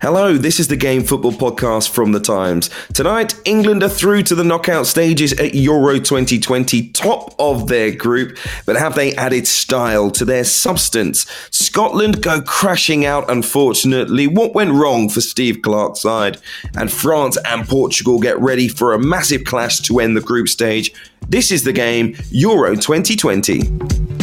Hello, this is the Game Football Podcast from The Times. Tonight, England are through to the knockout stages at Euro 2020, top of their group, but have they added style to their substance? Scotland go crashing out, unfortunately. What went wrong for Steve Clarke's side? And France and Portugal get ready for a massive clash to end the group stage. This is the game Euro 2020.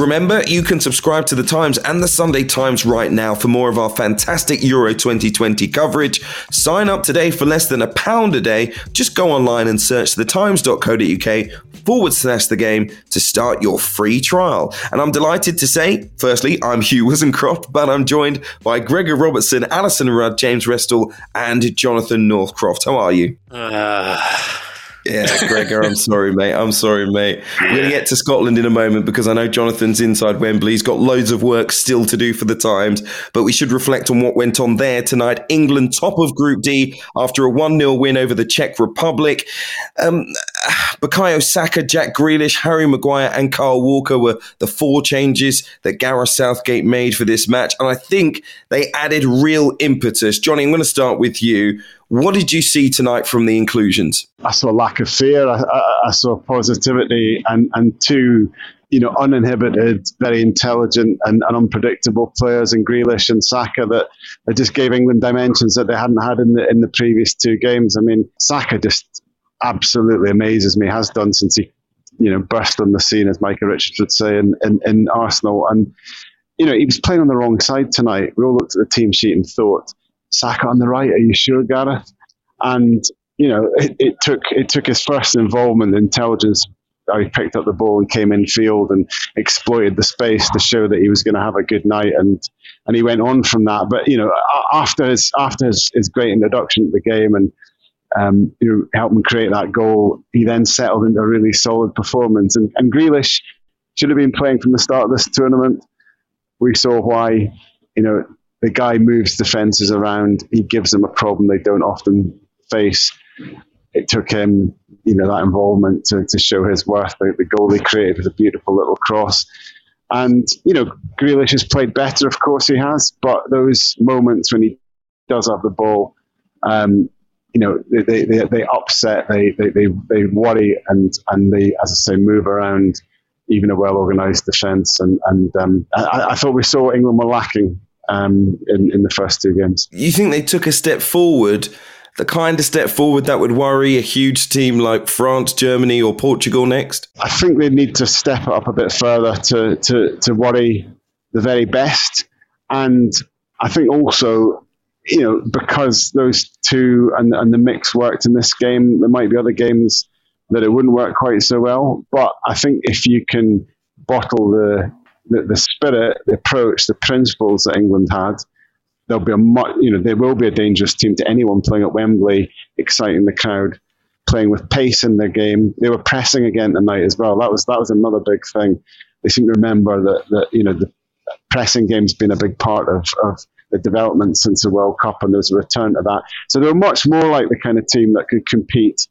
Remember, you can subscribe to The Times and The Sunday Times right now for more of our fantastic Euro 2020 coverage. Sign up today for less than a pound a day. Just go online and search thetimes.co.uk forward slash the game to start your free trial. And I'm delighted to say, firstly, I'm Hugh Woozencroft, but I'm joined by Gregor Robertson, Alyson Rudd, James Restall, and Jonathan Northcroft. How are you? Uh... Yeah, Gregor, I'm sorry, mate. I'm sorry, mate. We're going to get to Scotland in a moment because I know Jonathan's inside Wembley. He's got loads of work still to do for the Times, but we should reflect on what went on there tonight. England top of Group D after a 1 0 win over the Czech Republic. Um, Bukayo Saka, Jack Grealish, Harry Maguire, and Kyle Walker were the four changes that Gareth Southgate made for this match. And I think they added real impetus. Johnny, I'm going to start with you. What did you see tonight from the inclusions? I saw lack of fear. I, I, I saw positivity and, and two, you know, uninhibited, very intelligent and, and, unpredictable players in Grealish and Saka that, just gave England dimensions that they hadn't had in the in the previous two games. I mean, Saka just absolutely amazes me, has done since he, you know, burst on the scene, as Michael Richards would say, in, in, in Arsenal. And, you know, he was playing on the wrong side tonight. We all looked at the team sheet and thought, Saka on the right. Are you sure, Gareth? And you know, it, it took it took his first involvement, intelligence. He picked up the ball and came in field and exploited the space to show that he was going to have a good night, and and he went on from that. But you know, after his after his, his great introduction to the game and um, you know, him create that goal, he then settled into a really solid performance. And, and Grealish should have been playing from the start of this tournament. We saw why, you know, the guy moves defenses around. He gives them a problem they don't often face. It took him, you know, that involvement to, to show his worth. The, the goal he created was a beautiful little cross. And, you know, Grealish has played better, of course he has, but those moments when he does have the ball, um, you know, they, they, they upset, they, they, they, they worry, and, and they, as I say, move around even a well organised defence. And, and um, I, I, thought we saw England were lacking um, in, in the first two games. You think they took a step forward? The kind of step forward that would worry a huge team like France, Germany, or Portugal next? I think they need to step up a bit further to, to, to worry the very best. And I think also, you know, because those two and, and the mix worked in this game, there might be other games that it wouldn't work quite so well. But I think if you can bottle the the, the spirit, the approach, the principles that England had, there'll be a much, you know, there will be a dangerous team to anyone playing at Wembley, exciting the crowd, playing with pace in their game. They were pressing again tonight as well. That was that was another big thing. They seem to remember that that you know the pressing game's been a big part of, of the development since the World Cup, and there's a return to that. So they're much more like the kind of team that could compete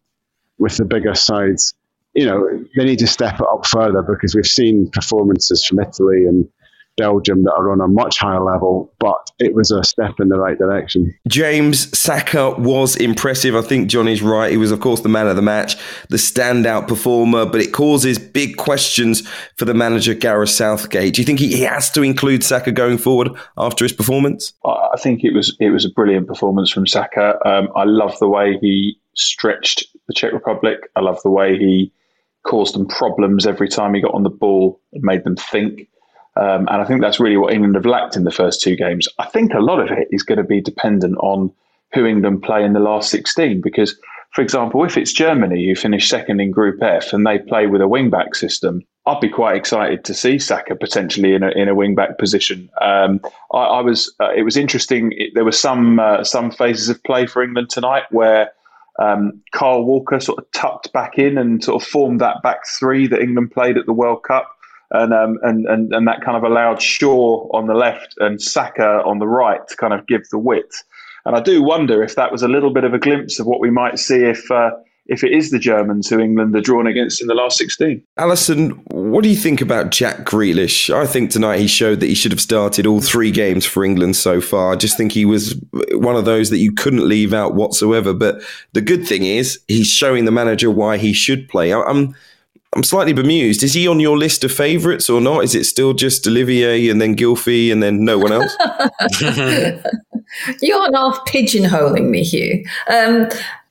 with the bigger sides you know, they need to step it up further because we've seen performances from Italy and Belgium that are on a much higher level, but it was a step in the right direction. James Saka was impressive. I think Johnny's right. He was, of course, the man of the match, the standout performer, but it causes big questions for the manager, Gareth Southgate. Do you think he has to include Saka going forward after his performance? I think it was it was a brilliant performance from Saka. Um, I love the way he stretched the Czech Republic. I love the way he caused them problems every time he got on the ball and made them think. Um, and I think that's really what England have lacked in the first two games. I think a lot of it is going to be dependent on who England play in the last 16. Because, for example, if it's Germany who finish second in Group F and they play with a wing back system, I'd be quite excited to see Saka potentially in a in a wing back position. Um, I, I, was. Uh, it was interesting. It, there were some uh, some phases of play for England tonight where um, Kyle Walker sort of tucked back in and sort of formed that back three that England played at the World Cup. And, um, and, and, and that kind of allowed Shaw on the left and Saka on the right to kind of give the width. And I do wonder if that was a little bit of a glimpse of what we might see if uh, if it is the Germans who England are drawn against in the last 16. Alyson, what do you think about Jack Grealish? I think tonight he showed that he should have started all three games for England so far. I just think he was one of those that you couldn't leave out whatsoever. But the good thing is he's showing the manager why he should play. I'm I'm slightly bemused. Is he on your list of favourites or not? Is it still just Olivier and then Gylfi and then no one else? You're half pigeonholing me, Hugh. Um,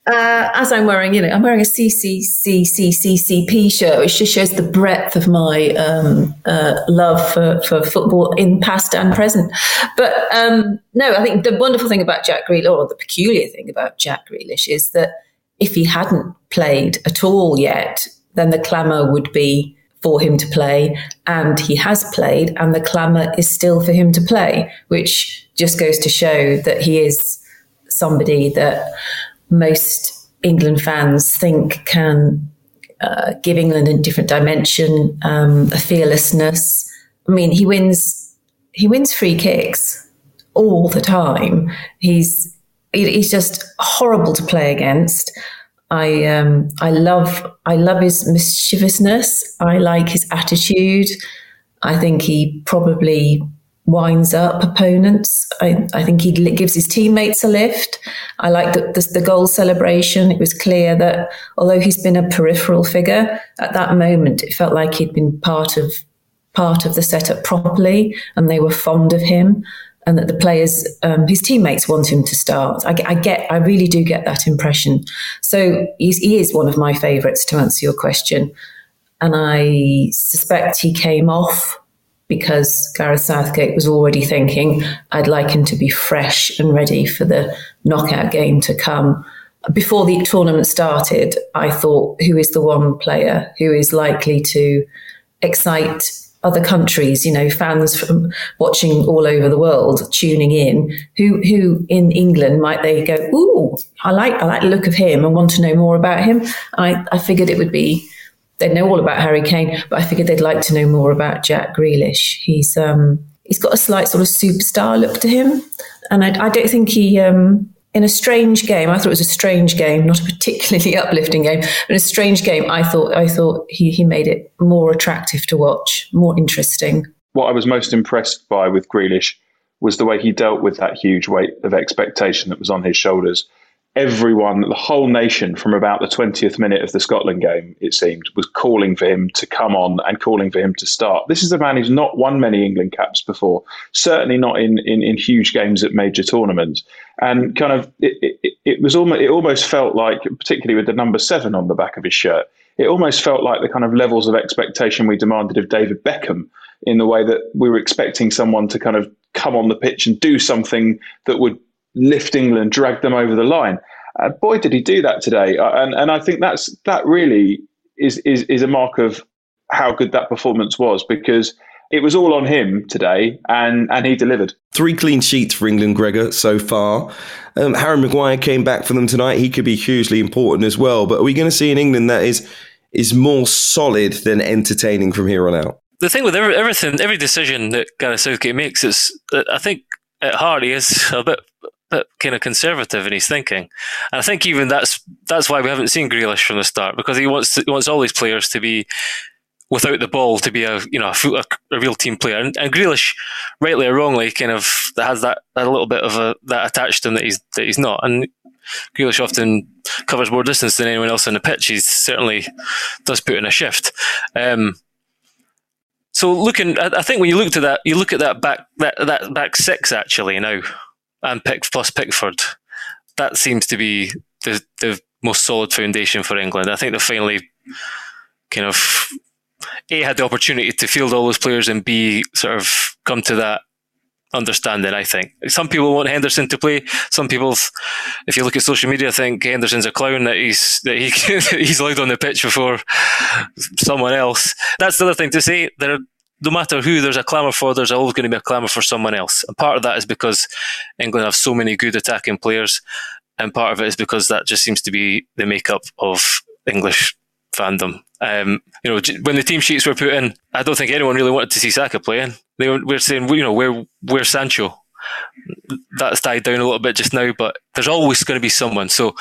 uh, as I'm wearing, you know, I'm wearing a CCCCCCP shirt, which just shows the breadth of my um, uh, love for, for football in past and present. But um, no, I think the wonderful thing about Jack Grealish, or the peculiar thing about Jack Grealish, is that if he hadn't played at all yet, then the clamour would be for him to play, and he has played, and the clamour is still for him to play, which just goes to show that he is somebody that most England fans think can uh, give England a different dimension, um, a fearlessness. I mean, he wins he wins free kicks all the time. He's he's just horrible to play against. I um, I love I love his mischievousness. I like his attitude. I think he probably winds up opponents. I, I think he gives his teammates a lift. I like the, the, the, goal celebration. It was clear that although he's been a peripheral figure, at that moment it felt like he'd been part of part of the setup properly, and they were fond of him, and that the players, um, his teammates, want him to start. I, I, get, I really do get that impression. So he is one of my favourites to answer your question, and I suspect he came off because Gareth Southgate was already thinking, I'd like him to be fresh and ready for the knockout game to come. Before the tournament started, I thought, who is the one player who is likely to excite other countries, you know, fans from watching all over the world tuning in, who who in England might they go, Ooh, I like I like the look of him and want to know more about him. I, I figured it would be they know all about Harry Kane, but I figured they'd like to know more about Jack Grealish. He's um, he's got a slight sort of superstar look to him, and I, I don't think he. Um, in a strange game, I thought it was a strange game, not a particularly uplifting game, but a strange game, I thought I thought he, he made it more attractive to watch, more interesting. What I was most impressed by with Grealish was the way he dealt with that huge weight of expectation that was on his shoulders everyone, the whole nation, from about the 20th minute of the Scotland game, it seemed, was calling for him to come on and calling for him to start. This is a man who's not won many England caps before, certainly not in, in, in huge games at major tournaments. And kind of, it, it, it was almost, it almost felt like, particularly with the number seven on the back of his shirt, it almost felt like the kind of levels of expectation we demanded of David Beckham in the way that we were expecting someone to kind of come on the pitch and do something that would lift England, drag them over the line. Uh, boy, did he do that today! Uh, and and I think that's that really is is is a mark of how good that performance was because it was all on him today, and and he delivered. Three clean sheets for England, Gregor, so far. Um, Harry Maguire came back for them tonight. He could be hugely important as well. But are we going to see an England that is is more solid than entertaining from here on out? The thing with every, everything, every decision that Gareth Southgate makes is that I think at heart he is a bit bit kind of conservative in his thinking, and I think even that's that's why we haven't seen Grealish from the start because he wants to, he wants all these players to be without the ball to be a you know a, a real team player. And, and Grealish, rightly or wrongly, kind of has that, that little bit of a that attached to him that he's that he's not. And Grealish often covers more distance than anyone else on the pitch. He certainly does put in a shift. Um, so looking, I, I think when you look at that, you look at that back that that back six actually now, and pick plus Pickford, that seems to be the the most solid foundation for England. I think they finally kind of a had the opportunity to field all those players and b sort of come to that understanding. I think some people want Henderson to play. Some people, if you look at social media, think Henderson's a clown that he's that he he's allowed on the pitch before someone else. That's the other thing to say. There, no matter who there's a clamour for, there's always going to be a clamour for someone else. And part of that is because England have so many good attacking players, and part of it is because that just seems to be the makeup of English fandom. Um, you know, when the team sheets were put in, I don't think anyone really wanted to see Saka playing. They were, were saying, you know, where where's Sancho? That's died down a little bit just now, but there's always going to be someone. So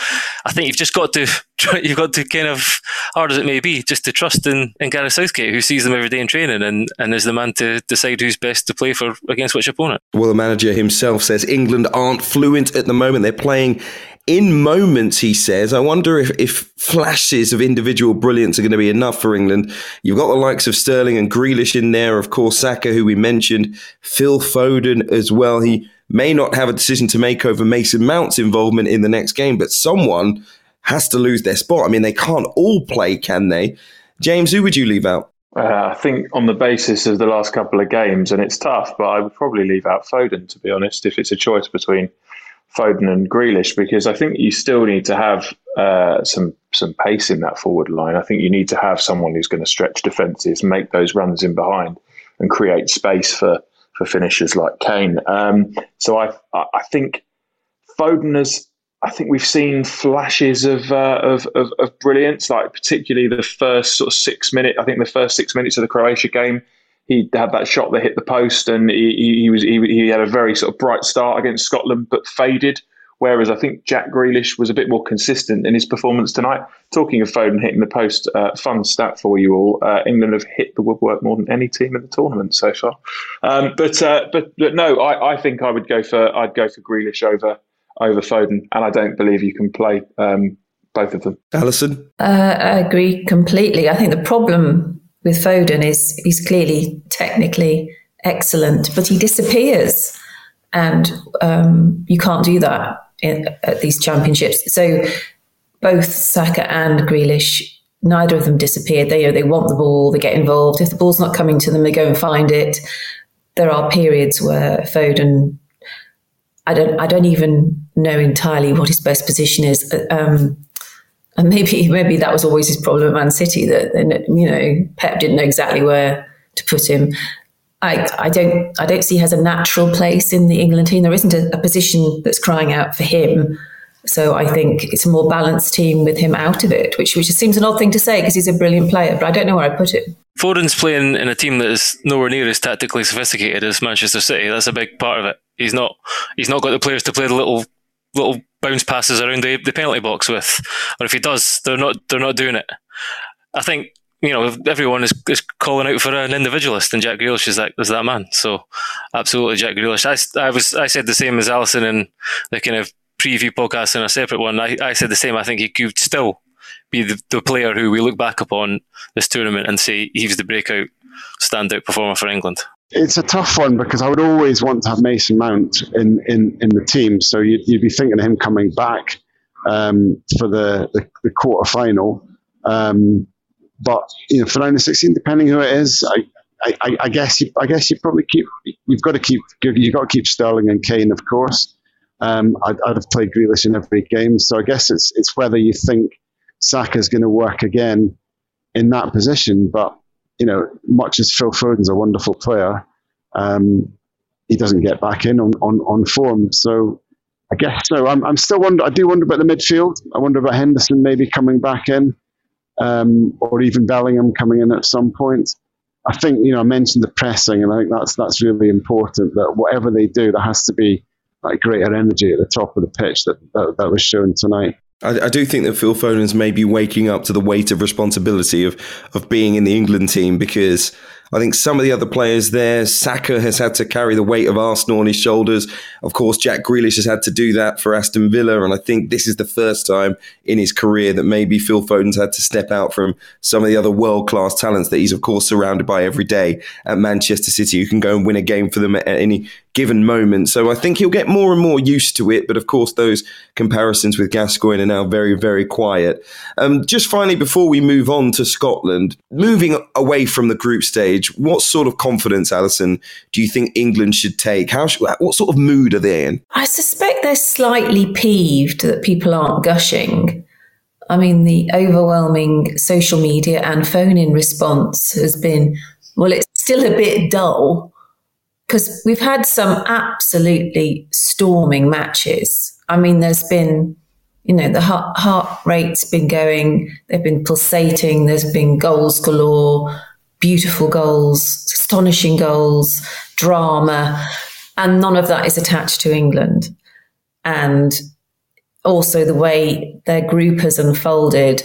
I think you've just got to you've got to kind of hard as it may be, just to trust in, in Gareth Southgate, who sees them every day in training and, and is the man to decide who's best to play for against which opponent. Well, the manager himself says England aren't fluent at the moment. They're playing in moments, he says, I wonder if, if flashes of individual brilliance are going to be enough for England. You've got the likes of Sterling and Grealish in there, of course, Saka, who we mentioned, Phil Foden as well. He may not have a decision to make over Mason Mount's involvement in the next game, but someone has to lose their spot. I mean, they can't all play, can they? James, who would you leave out? Uh, I think on the basis of the last couple of games, and it's tough, but I would probably leave out Foden, to be honest, if it's a choice between Foden and Grealish because I think you still need to have uh, some some pace in that forward line. I think you need to have someone who's going to stretch defences, make those runs in behind, and create space for for finishers like Kane. Um, so I I think Foden has. I think we've seen flashes of, uh, of, of of brilliance, like particularly the first sort of six minute. I think the first six minutes of the Croatia game, he had that shot that hit the post, and he, he was he, he, had a very sort of bright start against Scotland, but faded. Whereas I think Jack Grealish was a bit more consistent in his performance tonight. Talking of Foden hitting the post, uh, fun stat for you all: uh, England have hit the woodwork more than any team in the tournament so far. Um, but, uh, but but no, I, I think I would go for I'd go for Grealish over over Foden, and I don't believe you can play um, both of them. Alyson, uh, I agree completely. I think the problem with Foden is he's clearly technically excellent, but he disappears, and um, you can't do that in, at these championships. So both Saka and Grealish, neither of them disappeared. They you know, they want the ball, they get involved. If the ball's not coming to them, they go and find it. There are periods where Foden, I don't, I don't even know entirely what his best position is. Um, and maybe maybe that was always his problem at Man City that you know Pep didn't know exactly where to put him. I, I don't I don't see has a natural place in the England team. There isn't a, a position that's crying out for him. So I think it's a more balanced team with him out of it, which which seems an odd thing to say because he's a brilliant player, but I don't know where I put him. Foden's playing in a team that is nowhere near as tactically sophisticated as Manchester City. That's a big part of it. He's not he's not got the players to play the little little bounce passes around the, the penalty box with, or if he does, they're not they're not doing it. I think you know everyone is, is calling out for an individualist, and Jack Grealish is that is that man. So absolutely, Jack Grealish. I, I was I said the same as Alyson in the kind of preview podcast in a separate one. I, I said the same. I think he could still be the, the player who we look back upon this tournament and say he was the breakout standout performer for England it's a tough one because I would always want to have Mason Mount in, in, in the team. So you'd, you'd be thinking of him coming back um, for the, the, the quarter final. Um, but you know, for round of 16, depending who it is, I, I, I, guess you, I guess you probably keep you've got to keep you've got to keep Sterling and Kane, of course. Um, I'd, I'd, have played Grealish in every game, so I guess it's it's whether you think Saka's going to work again in that position. But you know, much as Phil Foden's a wonderful player, um, he doesn't get back in on, on, on form. So I guess so. I'm, I'm still wonder. I do wonder about the midfield. I wonder about Henderson maybe coming back in, um, or even Bellingham coming in at some point. I think you know I mentioned the pressing, and I think that's that's really important. That whatever they do, there has to be like greater energy at the top of the pitch that that, that was shown tonight. I, I, do think that Phil Foden's maybe waking up to the weight of responsibility of of being in the England team because I think some of the other players there, Saka has had to carry the weight of Arsenal on his shoulders. Of course, Jack Grealish has had to do that for Aston Villa. And I think this is the first time in his career that maybe Phil Foden's had to step out from some of the other world class talents that he's, of course, surrounded by every day at Manchester City, who can go and win a game for them at any given moment. So I think he'll get more and more used to it. But of course, those comparisons with Gascoigne are now very, very quiet. Um, just finally, before we move on to Scotland, moving away from the group stage, what sort of confidence, Alyson, do you think England should take? How? What sort of mood are they in? I suspect they're slightly peeved that people aren't gushing. I mean, the overwhelming social media and phone in response has been, well, it's still a bit dull because we've had some absolutely storming matches. I mean, there's been, you know, the heart, heart rate's been going, they've been pulsating, there's been goals galore, beautiful goals, astonishing goals, drama, and none of that is attached to England. And also the way their group has unfolded.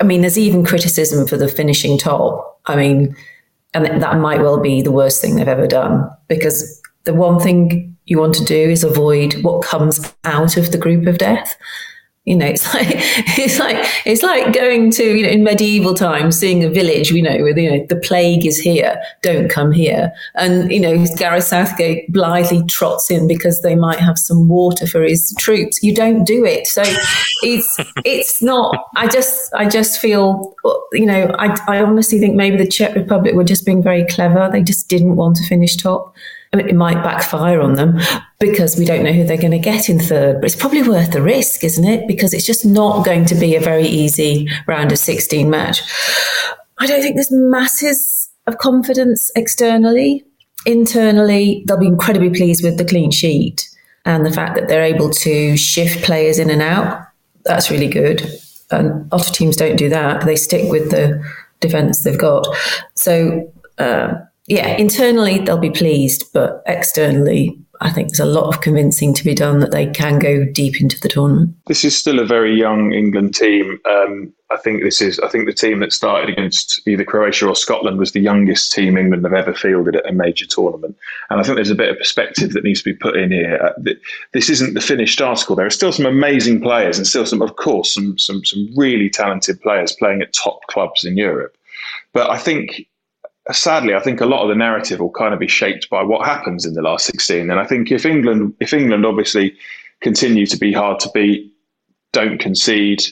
I mean, there's even criticism for the finishing top. I mean, and that might well be the worst thing they've ever done because the one thing you want to do is avoid what comes out of the group of death. You know, it's like it's like it's like going to you know in medieval times, seeing a village. You know, with you know the plague is here, don't come here. And you know, Gareth Southgate blithely trots in because they might have some water for his troops. You don't do it. So it's it's not. I just I just feel you know I I honestly think maybe the Czech Republic were just being very clever. They just didn't want to finish top it might backfire on them because we don't know who they're going to get in third. But it's probably worth the risk, isn't it? Because it's just not going to be a very easy round of 16 match. I don't think there's masses of confidence externally. Internally, they'll be incredibly pleased with the clean sheet and the fact that they're able to shift players in and out. That's really good. And a lot of teams don't do that. They stick with the defence they've got. So, uh, yeah, internally they'll be pleased, but externally, I think there's a lot of convincing to be done that they can go deep into the tournament. This is still a very young England team. Um, I think this is. I think the team that started against either Croatia or Scotland was the youngest team England have ever fielded at a major tournament. And I think there's a bit of perspective that needs to be put in here. Uh, this isn't the finished article. There are still some amazing players, and still some, of course, some some some really talented players playing at top clubs in Europe. But I think sadly, I think a lot of the narrative will kind of be shaped by what happens in the last 16. And I think if England, if England obviously continue to be hard to beat, don't concede,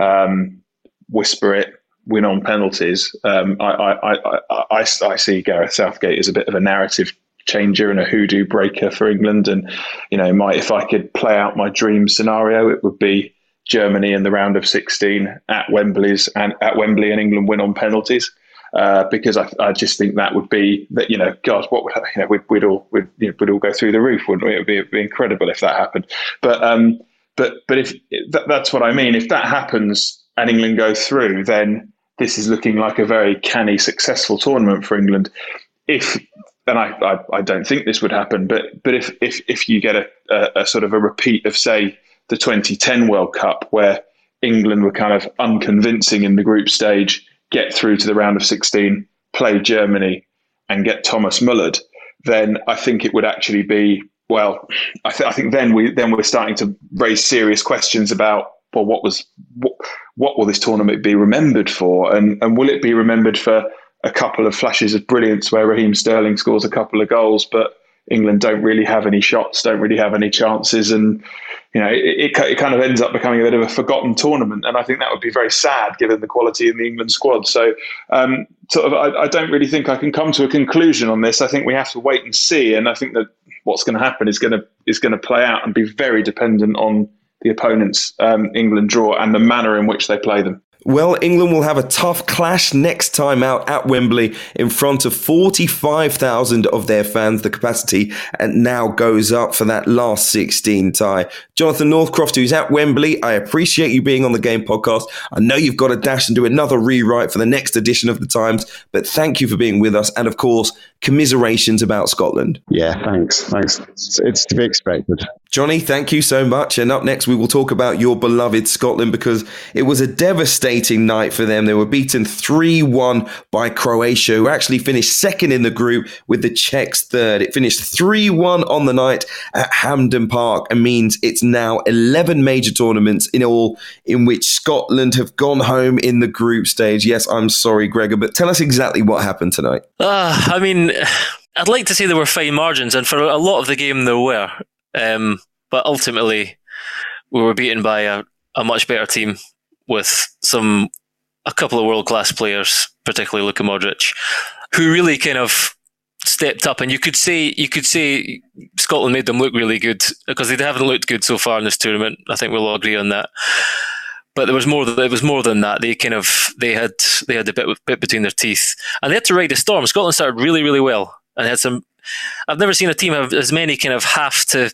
um, whisper it, win on penalties, um, I, I, I, I, see Gareth Southgate as a bit of a narrative changer and a hoodoo breaker for England. And you know, my if I could play out my dream scenario, it would be Germany in the round of 16 at Wembley's and at Wembley and England win on penalties. Uh, because I, I, just think that would be that you know, God, what would you know? We'd, we'd all we'd, you know, we'd, all go through the roof, wouldn't we? It would be, be incredible if that happened. But um, but but if that, that's what I mean, if that happens and England go through, then this is looking like a very canny, successful tournament for England. If and I, I, I don't think this would happen, but but if if if you get a, a, a sort of a repeat of say the 2010 World Cup where England were kind of unconvincing in the group stage get through to the round of 16, play Germany, and get Thomas Mullered, then I think it would actually be well. I, th- I think then we then we're starting to raise serious questions about well, what was what, what will this tournament be remembered for, and and will it be remembered for a couple of flashes of brilliance where Raheem Sterling scores a couple of goals, but England don't really have any shots, don't really have any chances, and you know, it, it, it, kind of ends up becoming a bit of a forgotten tournament. And I think that would be very sad given the quality in the England squad. So, um, sort of, I, I, don't really think I can come to a conclusion on this. I think we have to wait and see. And I think that what's going to happen is going to is going to play out and be very dependent on the opponent's um, England draw and the manner in which they play them. Well, England will have a tough clash next time out at Wembley in front of 45,000 of their fans. The capacity and now goes up for that last 16 tie. Jonathan Northcroft, who's at Wembley, I appreciate you being on the Game Podcast. I know you've got to dash and do another rewrite for the next edition of the Times, but thank you for being with us. And of course, commiserations about Scotland. Yeah, thanks. Thanks. It's, it's to be expected. Johnny, thank you so much. And up next, we will talk about your beloved Scotland because it was a devastating night for them. They were beaten 3 1 by Croatia, who actually finished second in the group with the Czechs third. It finished 3 1 on the night at Hampden Park and means it's now 11 major tournaments in all in which Scotland have gone home in the group stage. Yes, I'm sorry, Gregor, but tell us exactly what happened tonight. Uh, I mean, I'd like to say there were fine margins, and for a lot of the game, there were. Um, but ultimately, we were beaten by a, a much better team with some a couple of world class players, particularly Luka Modric, who really kind of stepped up. And you could say you could say Scotland made them look really good because they haven't looked good so far in this tournament. I think we'll all agree on that. But there was more. It was more than that. They kind of they had they had a bit bit between their teeth, and they had to ride a storm. Scotland started really really well and had some. I've never seen a team have as many kind of half to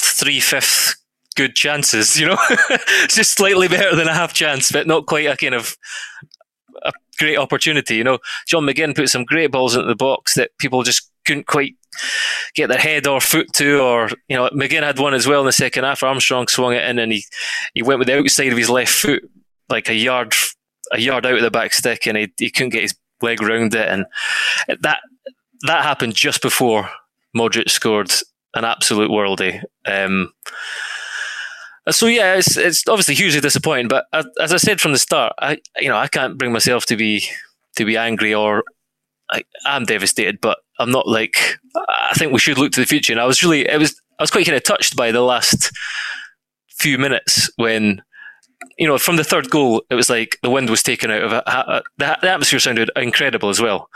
three fifth good chances. You know, just slightly better than a half chance, but not quite a kind of a great opportunity. You know, John McGinn put some great balls into the box that people just couldn't quite get their head or foot to, or you know, McGinn had one as well in the second half. Armstrong swung it in, and he he went with the outside of his left foot like a yard a yard out of the back stick, and he he couldn't get his leg round it, and that that happened just before Modric scored an absolute worldie. Um, so yeah, it's it's obviously hugely disappointing. But as I said from the start, I you know I can't bring myself to be to be angry or I, am devastated, but I'm not like I think we should look to the future. And I was really it was I was quite kind of touched by the last few minutes when you know, from the third goal, it was like the wind was taken out of it. Uh, the, the atmosphere sounded incredible as well.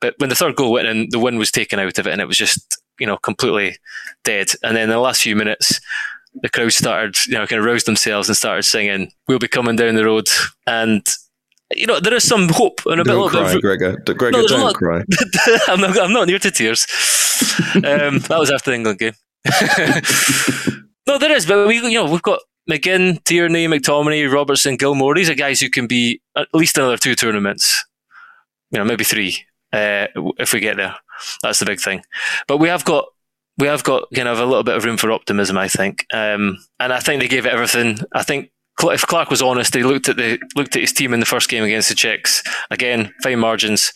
But when the third goal went in, the wind was taken out of it, and it was just, you know, completely dead. And then the last few minutes, the crowd started, you know, kind of roused themselves and started singing, "We'll be coming down the road." And you know, there is some hope and a don't bit. Cry, of, Gregor. Gregor, no, don't cry. I'm not. I'm not near to tears. Um, that was after the England game. no, there is, but we, you know, we've got McGinn, Tierney, McTominay, Robertson, Gilmour, these are guys who can be at least another two tournaments. You know, maybe three uh, if we get there. That's the big thing. But we have got we have got kind of a little bit of room for optimism, I think. Um, and I think they gave it everything. I think if Clarke was honest, he looked at the looked at his team in the first game against the Czechs. Again, fine margins,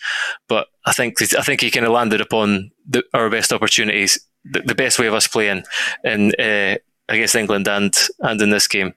but I think I think he kind of landed upon the, our best opportunities, the, the, best way of us playing, and uh, against England and and in this game.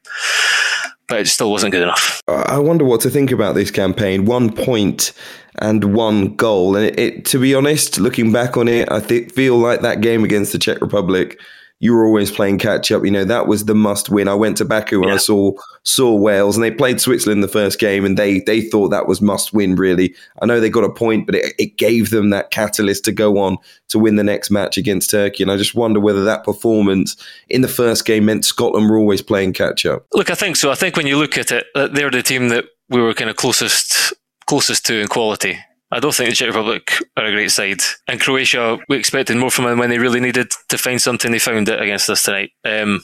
But it still wasn't good enough. I wonder what to think about this campaign. One point and one goal, and it, it, to be honest, looking back on it, I th- feel like that game against the Czech Republic you were always playing catch up. You know, that was the must win. I went to Baku and yeah. I saw saw Wales and they played Switzerland the first game and they they thought that was must win really. I know they got a point, but it, it gave them that catalyst to go on to win the next match against Turkey. And I just wonder whether that performance in the first game meant Scotland were always playing catch up. Look, I think so. I think when you look at it, uh, they're the team that we were kind of closest closest to in quality. I don't think the Czech Republic are a great side. And Croatia, we expected more from them when they really needed to find something. They found it against us tonight. Um,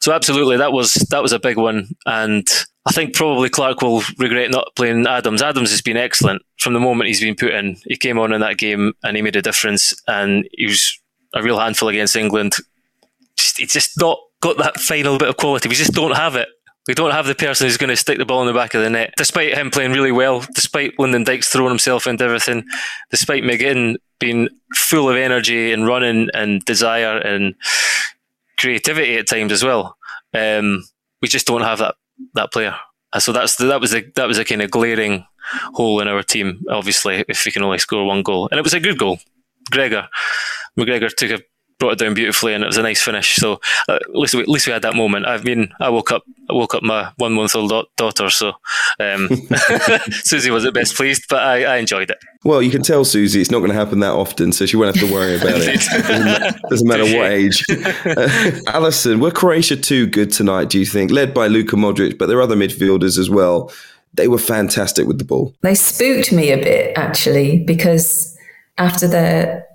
so absolutely, that was that was a big one. And I think probably Clarke will regret not playing Adams. Adams has been excellent from the moment he's been put in. He came on in that game and he made a difference. And he was a real handful against England. Just, he's just not got that final bit of quality. We just don't have it. We don't have the person who's going to stick the ball in the back of the net. Despite him playing really well, despite Lyndon Dykes throwing himself into everything, despite McGinn being full of energy and running and desire and creativity at times as well, um, we just don't have that that player. So that's that was that was a kind of glaring hole in our team. Obviously, if we can only score one goal, and it was a good goal. Gregor McGregor took a brought it down beautifully, and it was a nice finish. So uh, at least we, at least we had that moment. I mean, I woke up I woke up my one month old daughter, so um, Susie wasn't best pleased, but I, I, enjoyed it. Well, you can tell Susie it's not going to happen that often, so she won't have to worry about it. doesn't, doesn't matter what age. Uh, Alyson, were Croatia too good tonight? Do you think, led by Luka Modric, but there are other midfielders as well? They were fantastic with the ball. They spooked me a bit actually because after their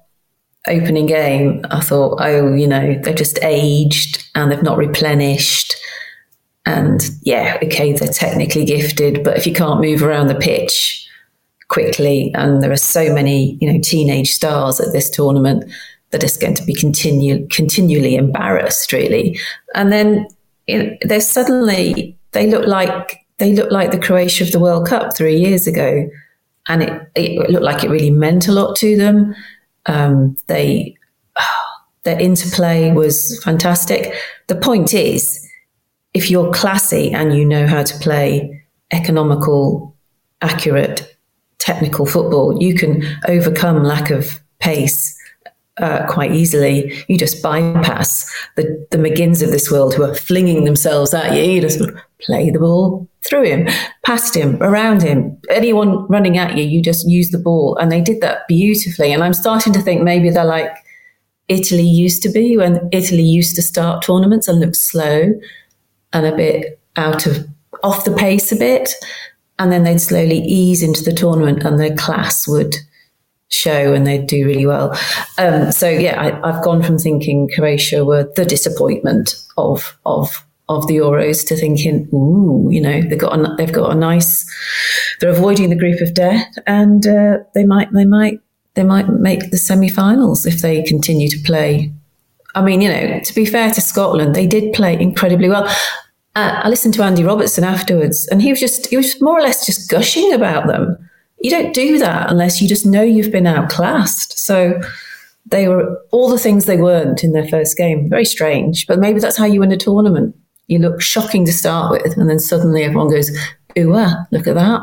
opening game, I thought, oh, you know, they've just aged and they've not replenished. And yeah, okay, they're technically gifted, but if you can't move around the pitch quickly, and there are so many, you know, teenage stars at this tournament, they're just going to be continue, continually embarrassed, really. And then you know, they're suddenly, they look like, they look like the Croatia of the World Cup three years ago. And it, it looked like it really meant a lot to them. Um, they, their interplay was fantastic. The point is, if you're classy and you know how to play economical, accurate, technical football, you can overcome lack of pace uh, quite easily. You just bypass the, the McGinns of this world who are flinging themselves at you. You just play the ball through him, past him, around him. Anyone running at you, you just use the ball. And they did that beautifully. And I'm starting to think maybe they're like Italy used to be when Italy used to start tournaments and look slow and a bit out of off the pace a bit. And then they'd slowly ease into the tournament and their class would – show and they'd do really well. Um, so yeah, I, have gone from thinking Croatia were the disappointment of of of the Euros to thinking, ooh, you know, they've got a, they've got a nice, they're avoiding the group of death, and uh, they might they might they might make the semi-finals if they continue to play. I mean, you know, to be fair to Scotland, they did play incredibly well. Uh, I listened to Andy Robertson afterwards, and he was just he was more or less just gushing about them you don't do that unless you just know you've been outclassed. So they were all the things they weren't in their first game. Very strange, but maybe that's how you win a tournament. You look shocking to start with, and then suddenly everyone goes, "Ooh, ah, look at that."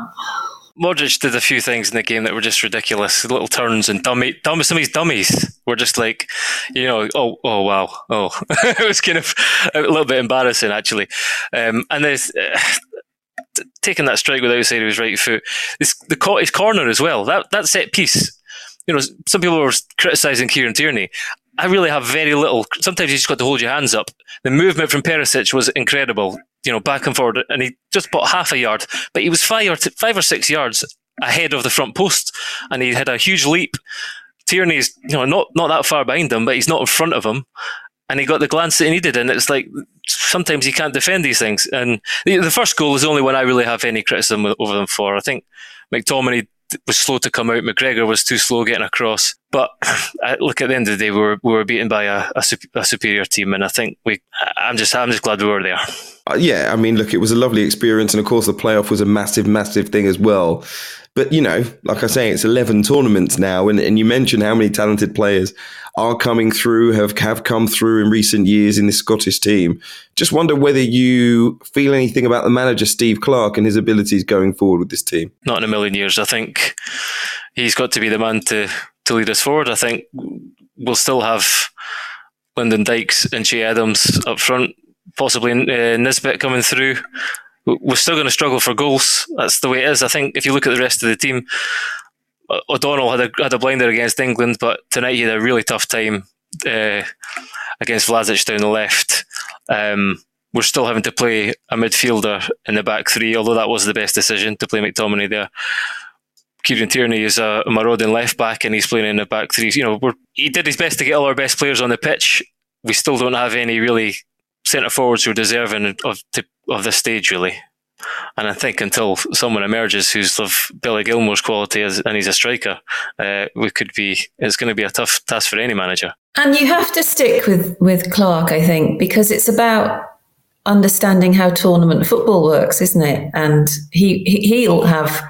Modric did a few things in the game that were just ridiculous, little turns and dummy, dummy some of his dummies were just like, you know, oh, oh, wow, oh, it was kind of a little bit embarrassing actually. Um, and there's uh, taking that strike with outside of his right foot. This, the his corner as well. That that set piece. You know, some people were criticising Kieran Tierney. I really have very little. Sometimes you just got to hold your hands up. The movement from Perisic was incredible. You know, back and forward, and he just put half a yard, but he was five or t- five or six yards ahead of the front post, and he had a huge leap. Tierney's, you know, not not that far behind him, but he's not in front of him, and he got the glance that he needed. And it's like sometimes you can't defend these things. And the, the first goal is the only one I really have any criticism over them for. I think McTominay was slow to come out. McGregor was too slow getting across. But look, at the end of the day, we were, we were beaten by a, a, a superior team, and I think we. I'm just I'm just glad we were there. Uh, yeah, I mean, look, it was a lovely experience, and of course, the playoff was a massive, massive thing as well. But you know, like I say, it's eleven tournaments now, and, and you mentioned how many talented players are coming through, have have come through in recent years in this Scottish team. Just wonder whether you feel anything about the manager Steve Clarke and his abilities going forward with this team. Not in a million years. I think he's got to be the man to to lead us forward. I think we'll still have Lyndon Dykes and Che Adams up front, possibly uh, Nisbet coming through we're still going to struggle for goals. That's the way it is. I think if you look at the rest of the team, O'Donnell had a had a blinder against England, but tonight he had a really tough time uh, against Vlasic down the left. Um, we're still having to play a midfielder in the back three, although that was the best decision to play McTominay there. Kieran Tierney is a marauding left back and he's playing in the back three. You know, he did his best to get all our best players on the pitch. We still don't have any really centre forwards who are deserving of to, of this stage, really. And I think until someone emerges who's of Billy Gilmour's quality as, and he's a striker, uh, we could be. It's going to be a tough task for any manager. And you have to stick with with Clarke, I think, because it's about understanding how tournament football works, isn't it? And he he'll have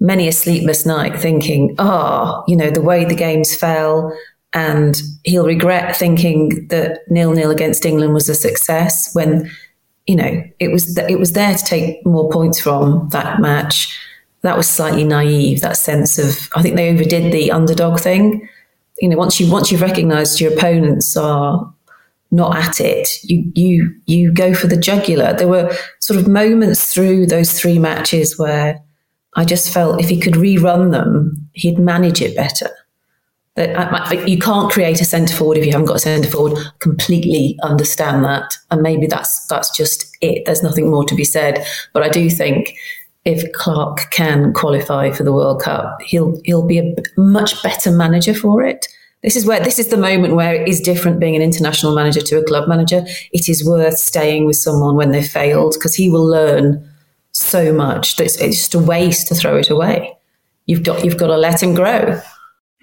many a sleepless night thinking, oh, you know, the way the games fell, and he'll regret thinking that nil nil against England was a success when you know it was th- it was there to take more points from that match. That was slightly naive. That sense of I think they overdid the underdog thing. You know, once you once you've recognised your opponents are not at it, you you you go for the jugular. There were sort of moments through those three matches where I just felt if he could rerun them, he'd manage it better that uh, you can't create a centre forward if you haven't got a centre forward. Completely understand that, and maybe that's that's just it. There's nothing more to be said. But I do think if Clarke can qualify for the World Cup, he'll he'll be a much better manager for it. This is where this is the moment where it is different being an international manager to a club manager. It is worth staying with someone when they've failed because he will learn so much. It's, it's just a waste to throw it away. You've got you've got to let him grow.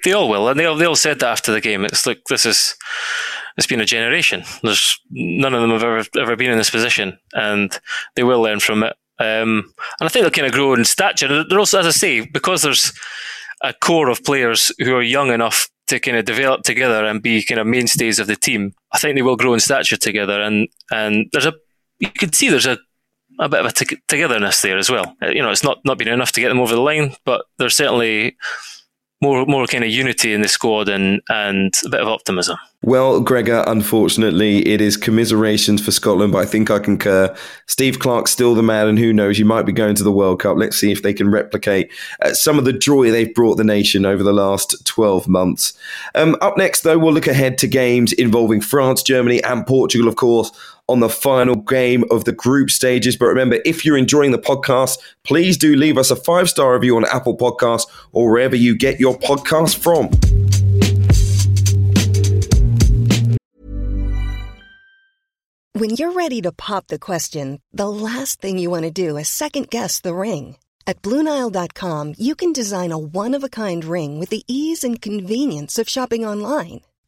They all will, and they all, they all said that after the game. It's like this is it's been a generation. There's none of them have ever ever been in this position, and they will learn from it. Um, and I think they'll kind of grow in stature. They're also, as I say, because there's a core of players who are young enough to kind of develop together and be kind of mainstays of the team. I think they will grow in stature together, and and there's a you can see there's a a bit of a t- togetherness there as well. Uh, you know, it's not not been enough to get them over the line, but there's certainly more more kind of unity in the squad and and a bit of optimism. Well, Gregor, unfortunately, it is commiserations for Scotland, but I think I concur. Steve Clarke's still the man, and who knows, you might be going to the World Cup. Let's see if they can replicate uh, some of the joy they've brought the nation over the last 12 months. Um, up next, though, we'll look ahead to games involving France, Germany, and Portugal, of course, on the final game of the group stages. But remember, if you're enjoying the podcast, please do leave us a five star review on Apple Podcasts or wherever you get your podcast from. When you're ready to pop the question, the last thing you want to do is second guess the ring. At Bluenile.com, you can design a one of a kind ring with the ease and convenience of shopping online.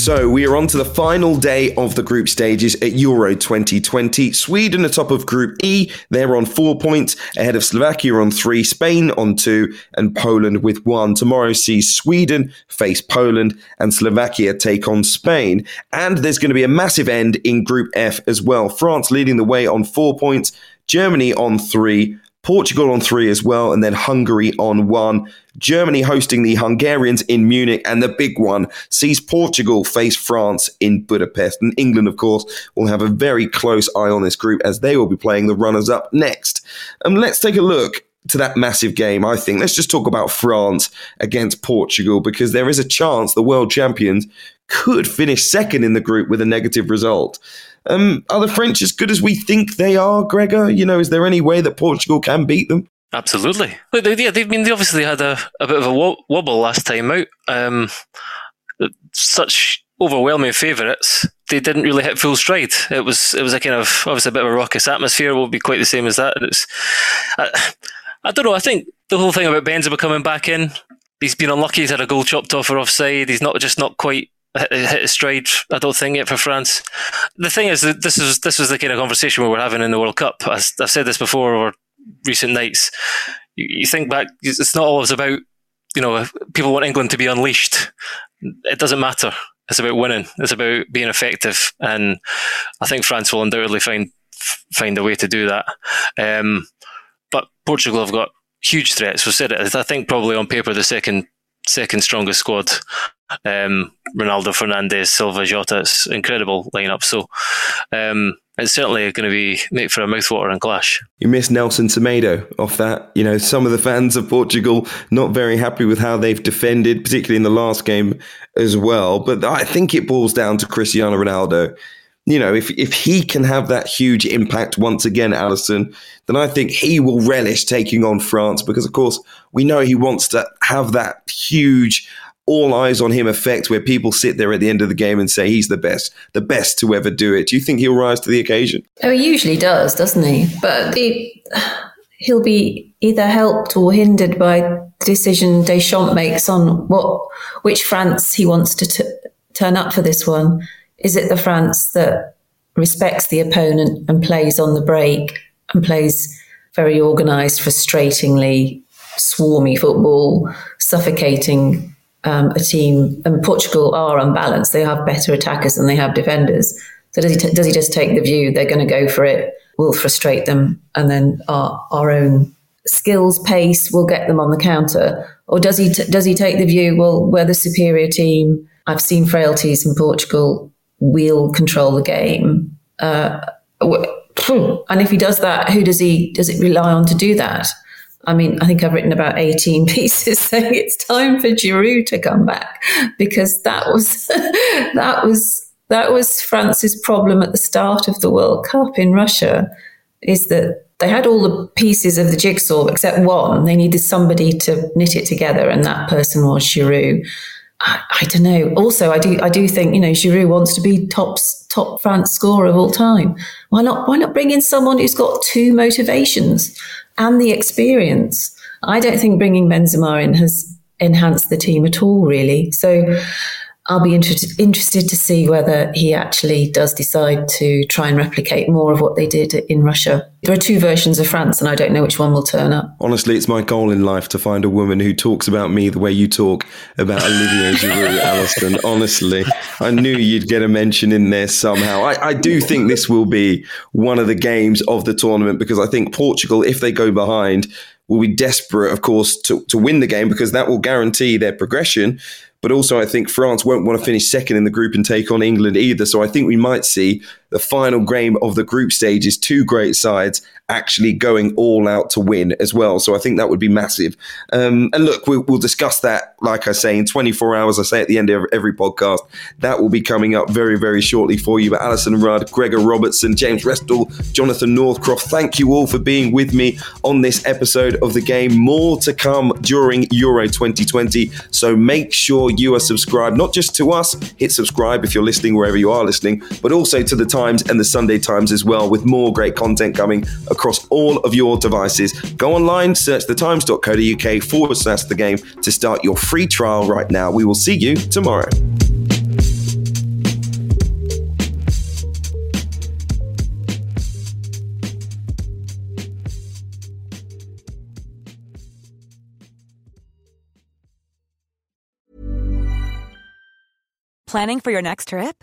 So we are on to the final day of the group stages at Euro 2020. Sweden atop of Group E. They're on four points ahead of Slovakia on three, Spain on two, and Poland with one. Tomorrow sees Sweden face Poland and Slovakia take on Spain. And there's going to be a massive end in Group F as well. France leading the way on four points, Germany on three, Portugal on three as well, and then Hungary on one. Germany hosting the Hungarians in Munich, and the big one sees Portugal face France in Budapest. And England, of course, will have a very close eye on this group as they will be playing the runners up next. And um, let's take a look to that massive game, I think. Let's just talk about France against Portugal because there is a chance the world champions could finish second in the group with a negative result. Um, are the French as good as we think they are, Gregor? You know, is there any way that Portugal can beat them? Absolutely. They, yeah, they, I mean, they obviously had a, a bit of a wobble last time out. Um, such overwhelming favourites, they didn't really hit full stride. It was it was a kind of obviously a bit of a raucous atmosphere. Won't be quite the same as that. It's, I, I don't know. I think the whole thing about Benzema coming back in, he's been unlucky. He's had a goal chopped off or offside. He's not just not quite hit, a stride. I don't think yet for France. The thing is that this is this was the kind of conversation we were having in the World Cup. As I've said this before over recent nights. You, you think back, it's not always about you know people want England to be unleashed. It doesn't matter. It's about winning. It's about being effective, and I think France will undoubtedly find find a way to do that. Um, but Portugal have got huge threats. We said it. I think probably on paper the second second strongest squad um, Ronaldo, Fernandes, Silva, Jota. It's incredible lineup. So um, it's certainly going to be make for a mouthwatering clash. You miss Nelson Semedo off that. You know, some of the fans of Portugal not very happy with how they've defended, particularly in the last game as well. But I think it boils down to Cristiano Ronaldo. You know, if if he can have that huge impact once again, Alyson, then I think he will relish taking on France because, of course, we know he wants to have that huge all eyes on him effect where people sit there at the end of the game and say he's the best, the best to ever do it. Do you think he'll rise to the occasion? Oh, he usually does, doesn't he? But the, he'll be either helped or hindered by the decision Deschamps makes on what which France he wants to t- turn up for this one. Is it the France that respects the opponent and plays on the break and plays very organised, frustratingly swarmy football, suffocating um, a team, and Portugal are unbalanced. They have better attackers than they have defenders. So does he, t- does he just take the view they're going to go for it? We'll frustrate them, and then our our own skills pace will get them on the counter, or does he t- does he take the view? Well, we're the superior team. I've seen frailties in Portugal. We'll control the game. Uh, and if he does that, who does he does it rely on to do that? I mean, I think I've written about 18 pieces saying it's time for Giroud to come back because that was that was that was France's problem at the start of the World Cup in Russia is that they had all the pieces of the jigsaw except one. They needed somebody to knit it together, and that person was Giroud. I, I don't know. Also, I do I do think you know Giroud wants to be top top France scorer of all time. Why not? Why not bring in someone who's got two motivations and the experience? I don't think bringing Benzema in has enhanced the team at all, really. So I'll be interested interested to see whether he actually does decide to try and replicate more of what they did in Russia. There are two versions of France, and I don't know which one will turn up. Honestly, it's my goal in life to find a woman who talks about me the way you talk about Olivier Giroud, Alyson. Honestly, I knew you'd get a mention in there somehow. I, I do think this will be one of the games of the tournament because I think Portugal, if they go behind, will be desperate, of course, to, to win the game because that will guarantee their progression. But also, I think France won't want to finish second in the group and take on England either. So I think we might see the final game of the group stage is two great sides actually going all out to win as well. So I think that would be massive. Um, and look, we'll, we'll, discuss that, like I say, in 24 hours. I say at the end of every podcast, that will be coming up very, very shortly for you. But Alyson Rudd, Gregor Robertson, James Restall, Jonathan Northcroft, thank you all for being with me on this episode of the game. More to come during Euro 2020. So make sure you are subscribed, not just to us, hit subscribe if you're listening wherever you are listening, but also to the Times and the Sunday Times as well, with more great content coming across all of your devices. Go online, search thetimes.co.uk forward slash the game to start your free trial right now. We will see you tomorrow. Planning for your next trip?